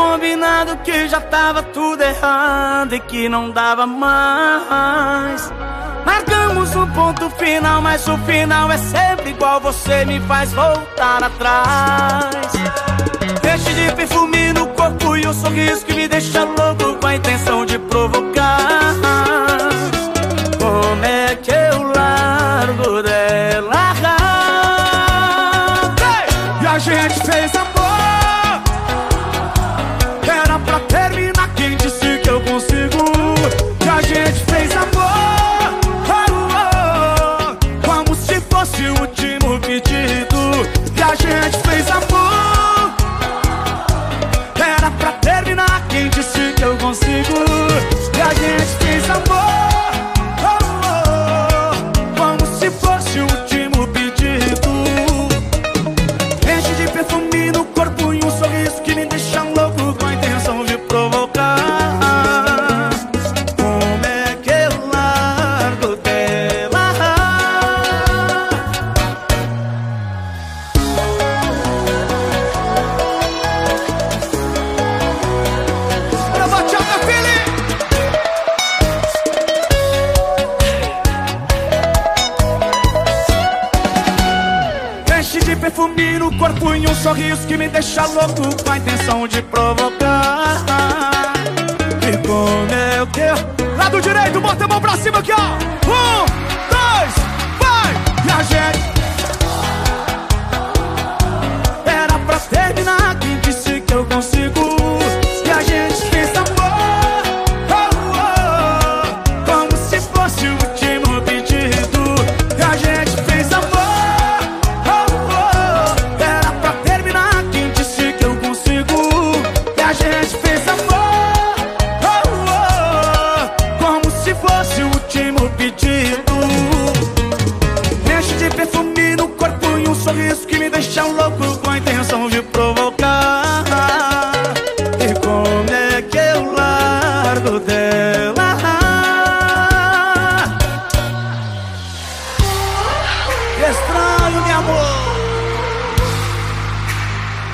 combinado que já tava tudo errado e que não dava mais. Marcamos um ponto final, mas o final é sempre igual. Você me faz voltar atrás. Enche de perfume no corpo e um sorriso que me deixa louco com a intenção de provocar. Como é que eu largo dela? E a gente fez amor perfume no corpo e um sorriso que me deixa louco com a intenção de provocar. E como é que eu... Lado direito, bota a mão pra cima aqui, ó. Um,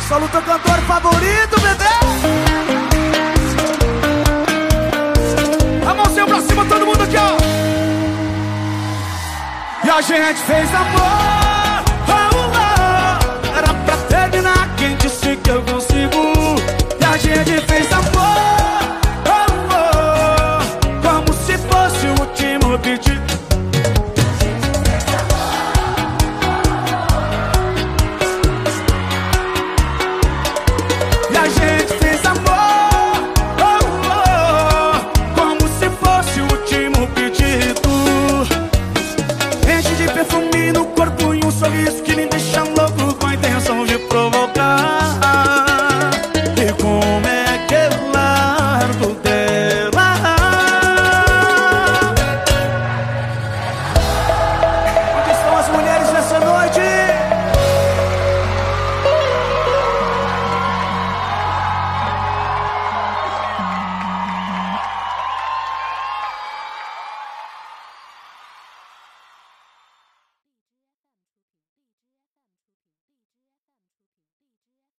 Só luta cantor favorito, bebê. A mãozinha pra cima, todo mundo aqui, ó. E a gente fez amor oh, oh. Era pra terminar quem disse que eu consigo E a gente fez amor oh. Como se fosse o último pedido